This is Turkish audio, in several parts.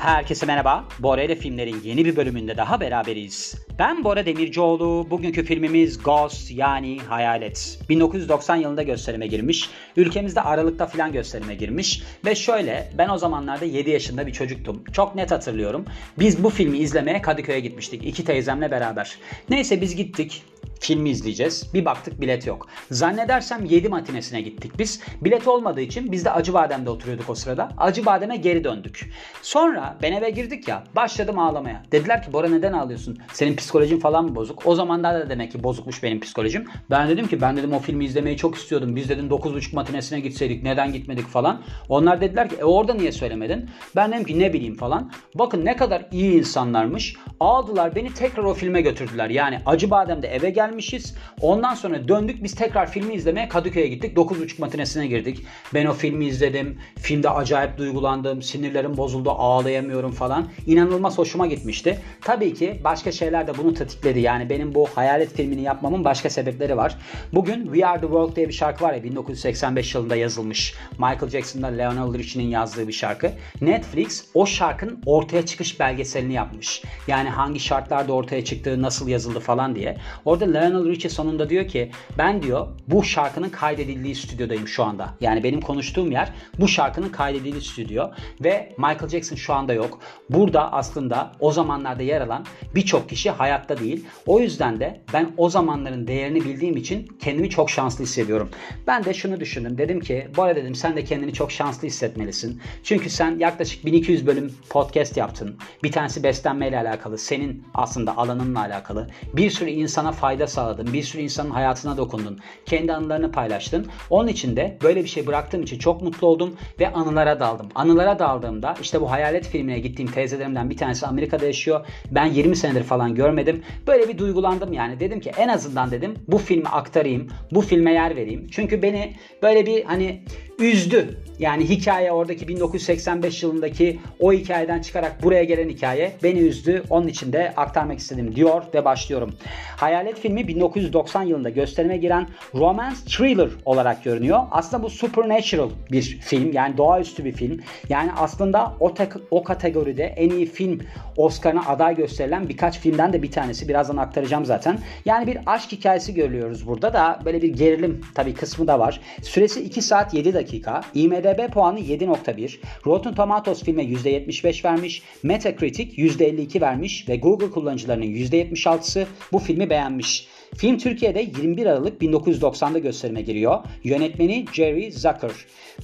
Herkese merhaba. Bora ile filmlerin yeni bir bölümünde daha beraberiz. Ben Bora Demircioğlu. Bugünkü filmimiz Ghost yani Hayalet. 1990 yılında gösterime girmiş. Ülkemizde Aralık'ta filan gösterime girmiş. Ve şöyle ben o zamanlarda 7 yaşında bir çocuktum. Çok net hatırlıyorum. Biz bu filmi izlemeye Kadıköy'e gitmiştik. iki teyzemle beraber. Neyse biz gittik filmi izleyeceğiz. Bir baktık bilet yok. Zannedersem 7 matinesine gittik biz. Bilet olmadığı için biz de Acıbadem'de oturuyorduk o sırada. Acıbadem'e geri döndük. Sonra ben eve girdik ya başladım ağlamaya. Dediler ki Bora neden ağlıyorsun? Senin psikolojin falan mı bozuk? O zamanlar da demek ki bozukmuş benim psikolojim. Ben dedim ki ben dedim o filmi izlemeyi çok istiyordum. Biz dedim 9.30 matinesine gitseydik neden gitmedik falan. Onlar dediler ki e orada niye söylemedin? Ben dedim ki ne bileyim falan. Bakın ne kadar iyi insanlarmış. Aldılar beni tekrar o filme götürdüler. Yani Acıbadem'de eve gel gelmişiz. Ondan sonra döndük biz tekrar filmi izlemeye Kadıköy'e gittik. 9.30 matinesine girdik. Ben o filmi izledim. Filmde acayip duygulandım. Sinirlerim bozuldu. Ağlayamıyorum falan. İnanılmaz hoşuma gitmişti. Tabii ki başka şeyler de bunu tetikledi. Yani benim bu hayalet filmini yapmamın başka sebepleri var. Bugün We Are The World diye bir şarkı var ya 1985 yılında yazılmış. Michael Jackson'da Lionel Richie'nin yazdığı bir şarkı. Netflix o şarkının ortaya çıkış belgeselini yapmış. Yani hangi şartlarda ortaya çıktığı, nasıl yazıldı falan diye. Orada Lionel Richie sonunda diyor ki ben diyor bu şarkının kaydedildiği stüdyodayım şu anda. Yani benim konuştuğum yer bu şarkının kaydedildiği stüdyo ve Michael Jackson şu anda yok. Burada aslında o zamanlarda yer alan birçok kişi hayatta değil. O yüzden de ben o zamanların değerini bildiğim için kendimi çok şanslı hissediyorum. Ben de şunu düşündüm. Dedim ki arada dedim sen de kendini çok şanslı hissetmelisin. Çünkü sen yaklaşık 1200 bölüm podcast yaptın. Bir tanesi beslenmeyle alakalı. Senin aslında alanınla alakalı. Bir sürü insana fayda sağladın. Bir sürü insanın hayatına dokundun. Kendi anılarını paylaştın. Onun için de böyle bir şey bıraktığım için çok mutlu oldum ve anılara daldım. Anılara daldığımda işte bu hayalet filmine gittiğim teyzelerimden bir tanesi Amerika'da yaşıyor. Ben 20 senedir falan görmedim. Böyle bir duygulandım yani. Dedim ki en azından dedim bu filmi aktarayım. Bu filme yer vereyim. Çünkü beni böyle bir hani üzdü. Yani hikaye oradaki 1985 yılındaki o hikayeden çıkarak buraya gelen hikaye beni üzdü. Onun için de aktarmak istedim diyor ve başlıyorum. Hayalet filmi 1990 yılında gösterime giren romance thriller olarak görünüyor. Aslında bu supernatural bir film. Yani doğaüstü bir film. Yani aslında o, tek, o kategoride en iyi film Oscar'ına aday gösterilen birkaç filmden de bir tanesi. Birazdan aktaracağım zaten. Yani bir aşk hikayesi görüyoruz burada da böyle bir gerilim tabii kısmı da var. Süresi 2 saat 7 dakika. IMDB puanı 7.1. Rotten Tomatoes filme %75 vermiş. Metacritic %52 vermiş ve Google kullanıcılarının %76'sı bu filmi beğenmiş. Film Türkiye'de 21 Aralık 1990'da gösterime giriyor. Yönetmeni Jerry Zucker.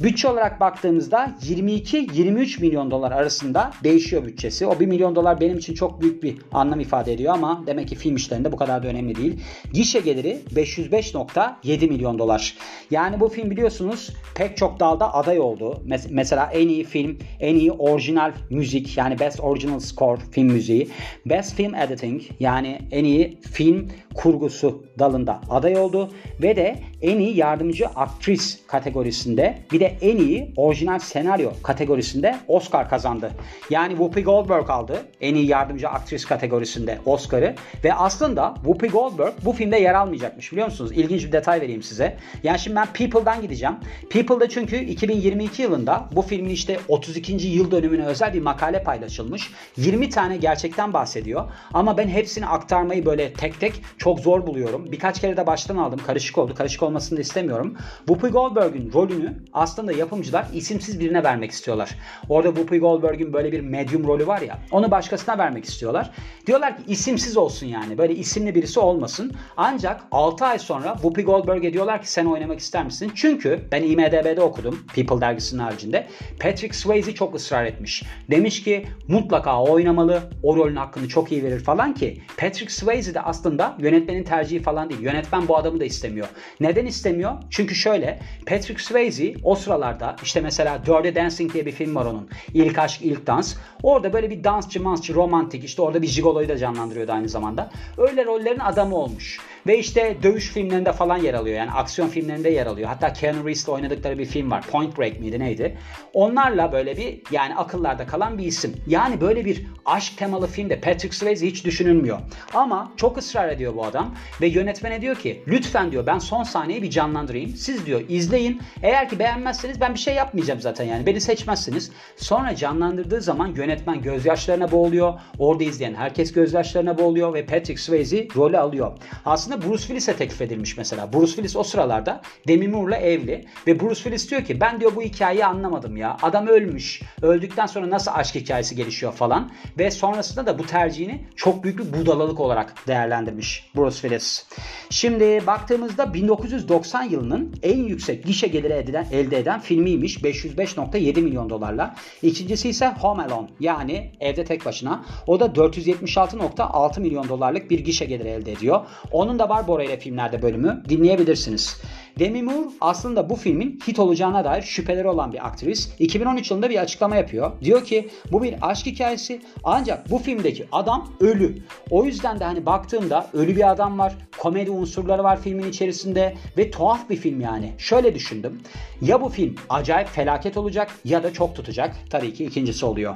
Bütçe olarak baktığımızda 22-23 milyon dolar arasında değişiyor bütçesi. O 1 milyon dolar benim için çok büyük bir anlam ifade ediyor ama demek ki film işlerinde bu kadar da önemli değil. Gişe geliri 505.7 milyon dolar. Yani bu film biliyorsunuz pek çok dalda aday oldu. Mesela en iyi film, en iyi orijinal müzik yani Best Original Score film müziği, Best Film Editing yani en iyi film kurgusu dalında aday oldu ve de en iyi yardımcı aktris kategorisinde bir de en iyi orijinal senaryo kategorisinde Oscar kazandı. Yani Whoopi Goldberg aldı en iyi yardımcı aktris kategorisinde Oscar'ı ve aslında Whoopi Goldberg bu filmde yer almayacakmış biliyor musunuz? İlginç bir detay vereyim size. Yani şimdi ben People'dan gideceğim. People'da çünkü 2022 yılında bu filmin işte 32. yıl dönümüne özel bir makale paylaşılmış. 20 tane gerçekten bahsediyor. Ama ben hepsini aktarmayı böyle tek tek çok zor buluyorum. Birkaç kere de baştan aldım. Karışık oldu. Karışık olmasını da istemiyorum. Whoopi Goldberg'ün rolünü aslında yapımcılar isimsiz birine vermek istiyorlar. Orada Whoopi Goldberg'ün böyle bir medium rolü var ya. Onu başkasına vermek istiyorlar. Diyorlar ki isimsiz olsun yani. Böyle isimli birisi olmasın. Ancak 6 ay sonra Whoopi Goldberg'e diyorlar ki sen oynamak ister misin? Çünkü ben IMDB'de okudum. People dergisinin haricinde. Patrick Swayze çok ısrar etmiş. Demiş ki mutlaka oynamalı. O rolün hakkını çok iyi verir falan ki Patrick Swayze de aslında yönetmenin tercihi falan değil. Yönetmen bu adamı da istemiyor. Neden istemiyor? Çünkü şöyle Patrick Swayze o sıralarda işte mesela Dirty Dancing diye bir film var onun. İlk aşk ilk dans. Orada böyle bir dansçı mansçı romantik işte orada bir jigoloyu da canlandırıyordu aynı zamanda. Öyle rollerin adamı olmuş. Ve işte dövüş filmlerinde falan yer alıyor. Yani aksiyon filmlerinde yer alıyor. Hatta Keanu Reeves'le oynadıkları bir film var. Point Break miydi neydi? Onlarla böyle bir yani akıllarda kalan bir isim. Yani böyle bir aşk temalı filmde Patrick Swayze hiç düşünülmüyor. Ama çok ısrar ediyor bu adam ve yönetmene diyor ki lütfen diyor ben son sahneyi bir canlandırayım. Siz diyor izleyin. Eğer ki beğenmezseniz ben bir şey yapmayacağım zaten yani. Beni seçmezsiniz. Sonra canlandırdığı zaman yönetmen gözyaşlarına boğuluyor. Orada izleyen herkes gözyaşlarına boğuluyor ve Patrick Swayze rolü alıyor. Aslında Bruce Willis'e teklif edilmiş mesela. Bruce Willis o sıralarda Demi Moore'la evli ve Bruce Willis diyor ki ben diyor bu hikayeyi anlamadım ya. Adam ölmüş. Öldükten sonra nasıl aşk hikayesi gelişiyor falan ve sonrasında da bu tercihini çok büyük bir budalalık olarak değerlendirmiş Bruce Willis. Şimdi baktığımızda 1990 yılının en yüksek gişe geliri edilen, elde eden filmiymiş 505.7 milyon dolarla. İkincisi ise Home Alone yani evde tek başına. O da 476.6 milyon dolarlık bir gişe geliri elde ediyor. Onun var Bora ile filmlerde bölümü. Dinleyebilirsiniz. Demi Moore aslında bu filmin hit olacağına dair şüpheleri olan bir aktris. 2013 yılında bir açıklama yapıyor. Diyor ki bu bir aşk hikayesi ancak bu filmdeki adam ölü. O yüzden de hani baktığımda ölü bir adam var. Komedi unsurları var filmin içerisinde ve tuhaf bir film yani. Şöyle düşündüm. Ya bu film acayip felaket olacak ya da çok tutacak. Tabii ki ikincisi oluyor.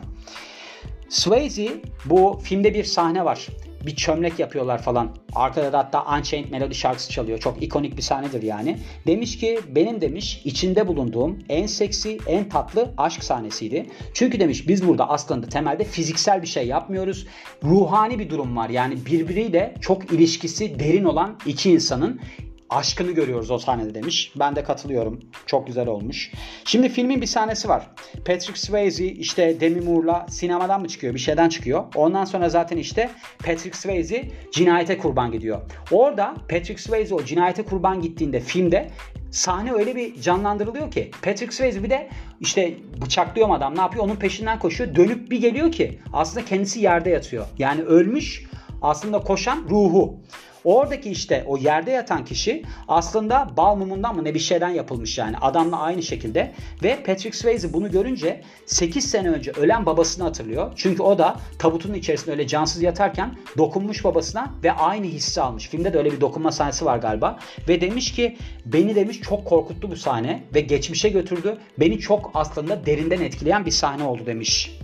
Swayze bu filmde bir sahne var bir çömlek yapıyorlar falan. Arkada da hatta Unchained Melody şarkısı çalıyor. Çok ikonik bir sahnedir yani. Demiş ki benim demiş içinde bulunduğum en seksi, en tatlı aşk sahnesiydi. Çünkü demiş biz burada aslında temelde fiziksel bir şey yapmıyoruz. Ruhani bir durum var. Yani birbiriyle çok ilişkisi derin olan iki insanın aşkını görüyoruz o sahnede demiş. Ben de katılıyorum. Çok güzel olmuş. Şimdi filmin bir sahnesi var. Patrick Swayze işte Demi Moore'la sinemadan mı çıkıyor? Bir şeyden çıkıyor. Ondan sonra zaten işte Patrick Swayze cinayete kurban gidiyor. Orada Patrick Swayze o cinayete kurban gittiğinde filmde sahne öyle bir canlandırılıyor ki Patrick Swayze bir de işte bıçaklıyor adam ne yapıyor onun peşinden koşuyor dönüp bir geliyor ki aslında kendisi yerde yatıyor. Yani ölmüş aslında koşan ruhu. Oradaki işte o yerde yatan kişi aslında bal mumundan mı ne bir şeyden yapılmış yani adamla aynı şekilde ve Patrick Swayze bunu görünce 8 sene önce ölen babasını hatırlıyor. Çünkü o da tabutun içerisinde öyle cansız yatarken dokunmuş babasına ve aynı hissi almış. Filmde de öyle bir dokunma sahnesi var galiba ve demiş ki beni demiş çok korkuttu bu sahne ve geçmişe götürdü. Beni çok aslında derinden etkileyen bir sahne oldu demiş.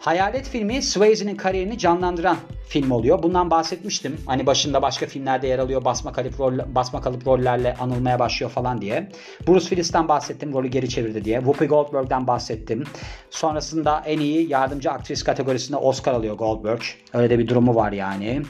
Hayalet filmi Swayze'nin kariyerini canlandıran film oluyor. Bundan bahsetmiştim. Hani başında başka filmlerde yer alıyor. Basma kalıp, rol, basma kalıp rollerle anılmaya başlıyor falan diye. Bruce Willis'ten bahsettim. Rolü geri çevirdi diye. Whoopi Goldberg'den bahsettim. Sonrasında en iyi yardımcı aktris kategorisinde Oscar alıyor Goldberg. Öyle de bir durumu var yani.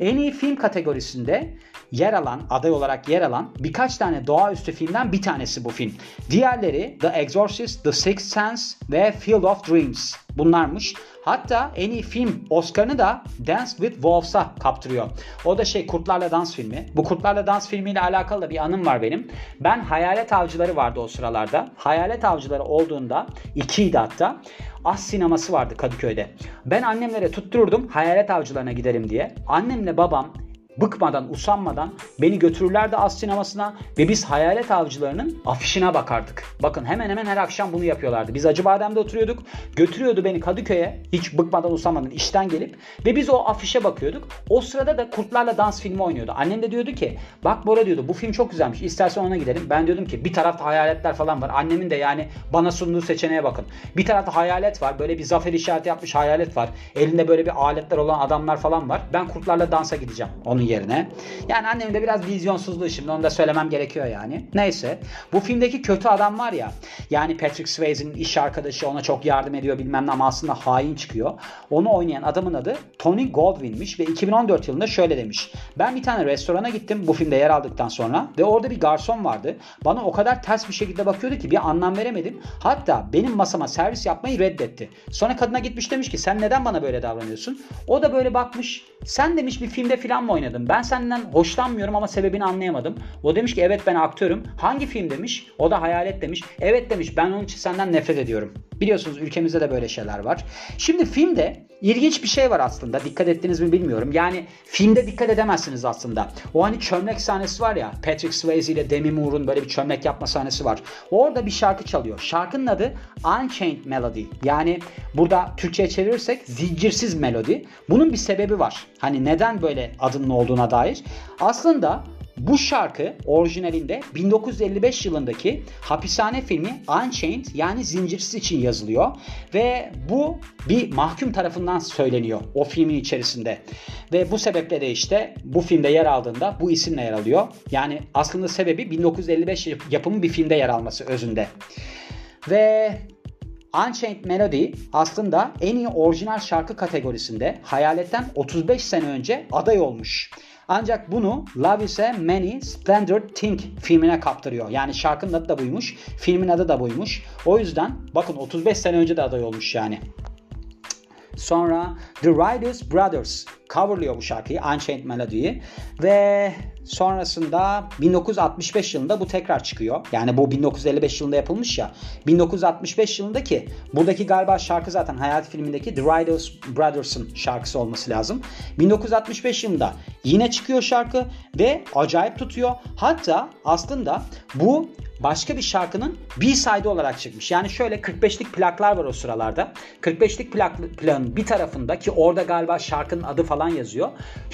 En iyi film kategorisinde yer alan, aday olarak yer alan birkaç tane doğaüstü filmden bir tanesi bu film. Diğerleri The Exorcist, The Sixth Sense ve Field of Dreams bunlarmış. Hatta en iyi film Oscar'ını da Dance with Wolves'a kaptırıyor. O da şey Kurtlarla Dans filmi. Bu Kurtlarla Dans filmiyle alakalı da bir anım var benim. Ben Hayalet Avcıları vardı o sıralarda. Hayalet Avcıları olduğunda ikiydi hatta. As sineması vardı Kadıköy'de. Ben annemlere tuttururdum Hayalet Avcılarına gidelim diye. Annemle babam bıkmadan, usanmadan beni götürürlerdi az sinemasına ve biz hayalet avcılarının afişine bakardık. Bakın hemen hemen her akşam bunu yapıyorlardı. Biz Acıbadem'de oturuyorduk. Götürüyordu beni Kadıköy'e hiç bıkmadan usanmadan işten gelip ve biz o afişe bakıyorduk. O sırada da Kurtlarla Dans filmi oynuyordu. Annem de diyordu ki bak Bora diyordu bu film çok güzelmiş istersen ona gidelim. Ben diyordum ki bir tarafta hayaletler falan var. Annemin de yani bana sunduğu seçeneğe bakın. Bir tarafta hayalet var. Böyle bir zafer işareti yapmış hayalet var. Elinde böyle bir aletler olan adamlar falan var. Ben Kurtlarla Dans'a gideceğim onun yerine. Yani annemin de biraz vizyonsuzluğu şimdi onu da söylemem gerekiyor yani. Neyse. Bu filmdeki kötü adam var ya. Yani Patrick Swayze'nin iş arkadaşı ona çok yardım ediyor bilmem ne ama aslında hain çıkıyor. Onu oynayan adamın adı Tony Goldwyn'miş ve 2014 yılında şöyle demiş. Ben bir tane restorana gittim bu filmde yer aldıktan sonra ve orada bir garson vardı. Bana o kadar ters bir şekilde bakıyordu ki bir anlam veremedim. Hatta benim masama servis yapmayı reddetti. Sonra kadına gitmiş demiş ki sen neden bana böyle davranıyorsun? O da böyle bakmış. Sen demiş bir filmde filan mı oynadın? Ben senden hoşlanmıyorum ama sebebini anlayamadım. O demiş ki evet ben aktörüm. Hangi film demiş? O da hayalet demiş. Evet demiş ben onun için senden nefret ediyorum. Biliyorsunuz ülkemizde de böyle şeyler var. Şimdi filmde ilginç bir şey var aslında. Dikkat ettiniz mi bilmiyorum. Yani filmde dikkat edemezsiniz aslında. O hani çömlek sahnesi var ya. Patrick Swayze ile Demi Moore'un böyle bir çömlek yapma sahnesi var. Orada bir şarkı çalıyor. Şarkının adı Unchained Melody. Yani burada Türkçe'ye çevirirsek zincirsiz melodi. Bunun bir sebebi var. Hani neden böyle adının olduğuna dair. Aslında bu şarkı orijinalinde 1955 yılındaki hapishane filmi Unchained yani Zincirsiz için yazılıyor ve bu bir mahkum tarafından söyleniyor o filmin içerisinde. Ve bu sebeple de işte bu filmde yer aldığında bu isimle yer alıyor. Yani aslında sebebi 1955 yapımı bir filmde yer alması özünde. Ve Unchained Melody aslında en iyi orijinal şarkı kategorisinde Hayalet'ten 35 sene önce aday olmuş. Ancak bunu Love is a Many Splendid Thing filmine kaptırıyor. Yani şarkının adı da buymuş. Filmin adı da buymuş. O yüzden bakın 35 sene önce de aday olmuş yani. Sonra The Riders Brothers coverlıyor bu şarkıyı Unchained Melody'yi ve sonrasında 1965 yılında bu tekrar çıkıyor. Yani bu 1955 yılında yapılmış ya. 1965 yılındaki buradaki galiba şarkı zaten Hayat filmindeki The Riders Brothers'ın şarkısı olması lazım. 1965 yılında yine çıkıyor şarkı ve acayip tutuyor. Hatta aslında bu başka bir şarkının B-side olarak çıkmış. Yani şöyle 45'lik plaklar var o sıralarda. 45'lik plak, planın bir tarafında ki orada galiba şarkının adı falan yazıyor.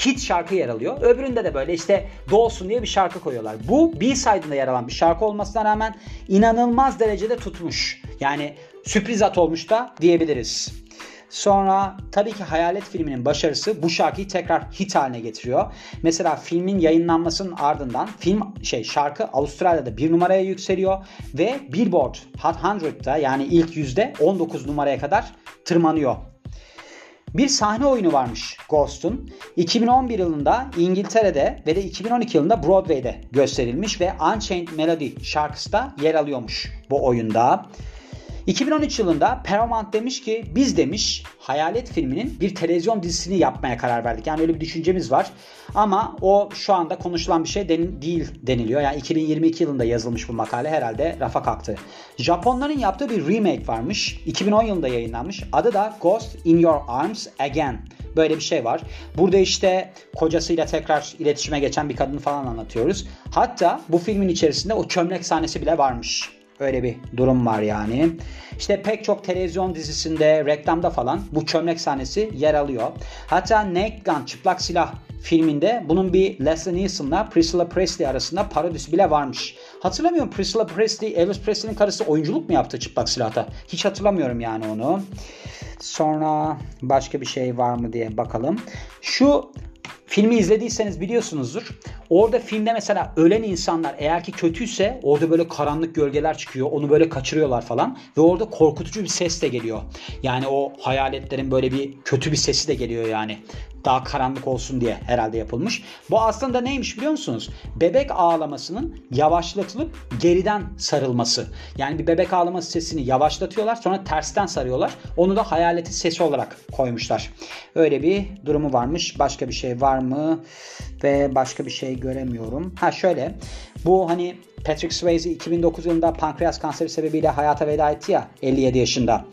Hit şarkı yer alıyor. Öbüründe de böyle işte Dolsun diye bir şarkı koyuyorlar. Bu B-side'ında yer alan bir şarkı olmasına rağmen inanılmaz derecede tutmuş. Yani sürpriz at olmuş da diyebiliriz. Sonra tabii ki Hayalet filminin başarısı bu şarkıyı tekrar hit haline getiriyor. Mesela filmin yayınlanmasının ardından film şey şarkı Avustralya'da bir numaraya yükseliyor ve Billboard Hot 100'da yani ilk yüzde 19 numaraya kadar tırmanıyor. Bir sahne oyunu varmış Ghost'un. 2011 yılında İngiltere'de ve de 2012 yılında Broadway'de gösterilmiş ve Unchained Melody şarkısı da yer alıyormuş bu oyunda. 2013 yılında Paramount demiş ki biz demiş Hayalet filminin bir televizyon dizisini yapmaya karar verdik. Yani öyle bir düşüncemiz var. Ama o şu anda konuşulan bir şey değil deniliyor. Yani 2022 yılında yazılmış bu makale herhalde rafa kalktı. Japonların yaptığı bir remake varmış. 2010 yılında yayınlanmış. Adı da Ghost in Your Arms Again. Böyle bir şey var. Burada işte kocasıyla tekrar iletişime geçen bir kadını falan anlatıyoruz. Hatta bu filmin içerisinde o çömlek sahnesi bile varmış. Öyle bir durum var yani. İşte pek çok televizyon dizisinde, reklamda falan bu çömlek sahnesi yer alıyor. Hatta Naked Gun, Çıplak Silah filminde bunun bir Leslie Nielsen'la Priscilla Presley arasında parodisi bile varmış. Hatırlamıyorum Priscilla Presley, Elvis Presley'nin karısı oyunculuk mu yaptı Çıplak Silah'ta? Hiç hatırlamıyorum yani onu. Sonra başka bir şey var mı diye bakalım. Şu Filmi izlediyseniz biliyorsunuzdur. Orada filmde mesela ölen insanlar eğer ki kötüyse orada böyle karanlık gölgeler çıkıyor. Onu böyle kaçırıyorlar falan. Ve orada korkutucu bir ses de geliyor. Yani o hayaletlerin böyle bir kötü bir sesi de geliyor yani daha karanlık olsun diye herhalde yapılmış. Bu aslında neymiş biliyor musunuz? Bebek ağlamasının yavaşlatılıp geriden sarılması. Yani bir bebek ağlaması sesini yavaşlatıyorlar sonra tersten sarıyorlar. Onu da hayaleti sesi olarak koymuşlar. Öyle bir durumu varmış. Başka bir şey var mı? Ve başka bir şey göremiyorum. Ha şöyle. Bu hani Patrick Swayze 2009 yılında pankreas kanseri sebebiyle hayata veda etti ya 57 yaşında.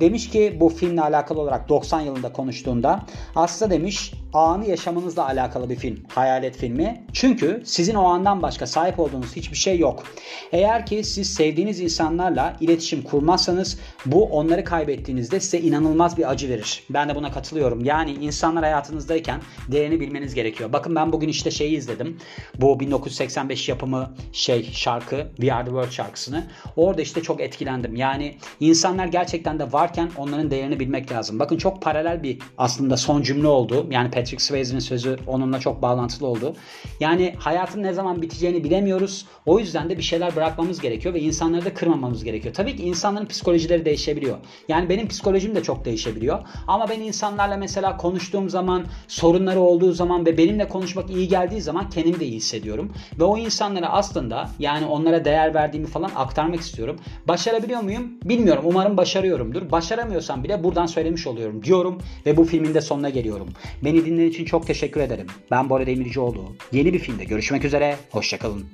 Demiş ki bu filmle alakalı olarak 90 yılında konuştuğunda aslında demiş anı yaşamınızla alakalı bir film. Hayalet filmi. Çünkü sizin o andan başka sahip olduğunuz hiçbir şey yok. Eğer ki siz sevdiğiniz insanlarla iletişim kurmazsanız bu onları kaybettiğinizde size inanılmaz bir acı verir. Ben de buna katılıyorum. Yani insanlar hayatınızdayken değerini bilmeniz gerekiyor. Bakın ben bugün işte şeyi izledim. Bu 1985 yapımı şey şarkı We Are The World şarkısını. Orada işte çok etkilendim. Yani insanlar gerçekten de varken onların değerini bilmek lazım. Bakın çok paralel bir aslında son cümle oldu. Yani Patrick Swayze'nin sözü onunla çok bağlantılı oldu. Yani hayatın ne zaman biteceğini bilemiyoruz. O yüzden de bir şeyler bırakmamız gerekiyor ve insanları da kırmamamız gerekiyor. Tabii ki insanların psikolojileri değişebiliyor. Yani benim psikolojim de çok değişebiliyor. Ama ben insanlarla mesela konuştuğum zaman, sorunları olduğu zaman ve benimle konuşmak iyi geldiği zaman kendimi de iyi hissediyorum. Ve o insanlara aslında yani onlara değer verdiğimi falan aktarmak istiyorum. Başarabiliyor muyum? Bilmiyorum. Umarım başarıyorumdur. Başaramıyorsam bile buradan söylemiş oluyorum diyorum ve bu filmin de sonuna geliyorum. Beni dinlediğiniz için çok teşekkür ederim. Ben Bora Demircioğlu. Yeni bir filmde görüşmek üzere. Hoşçakalın.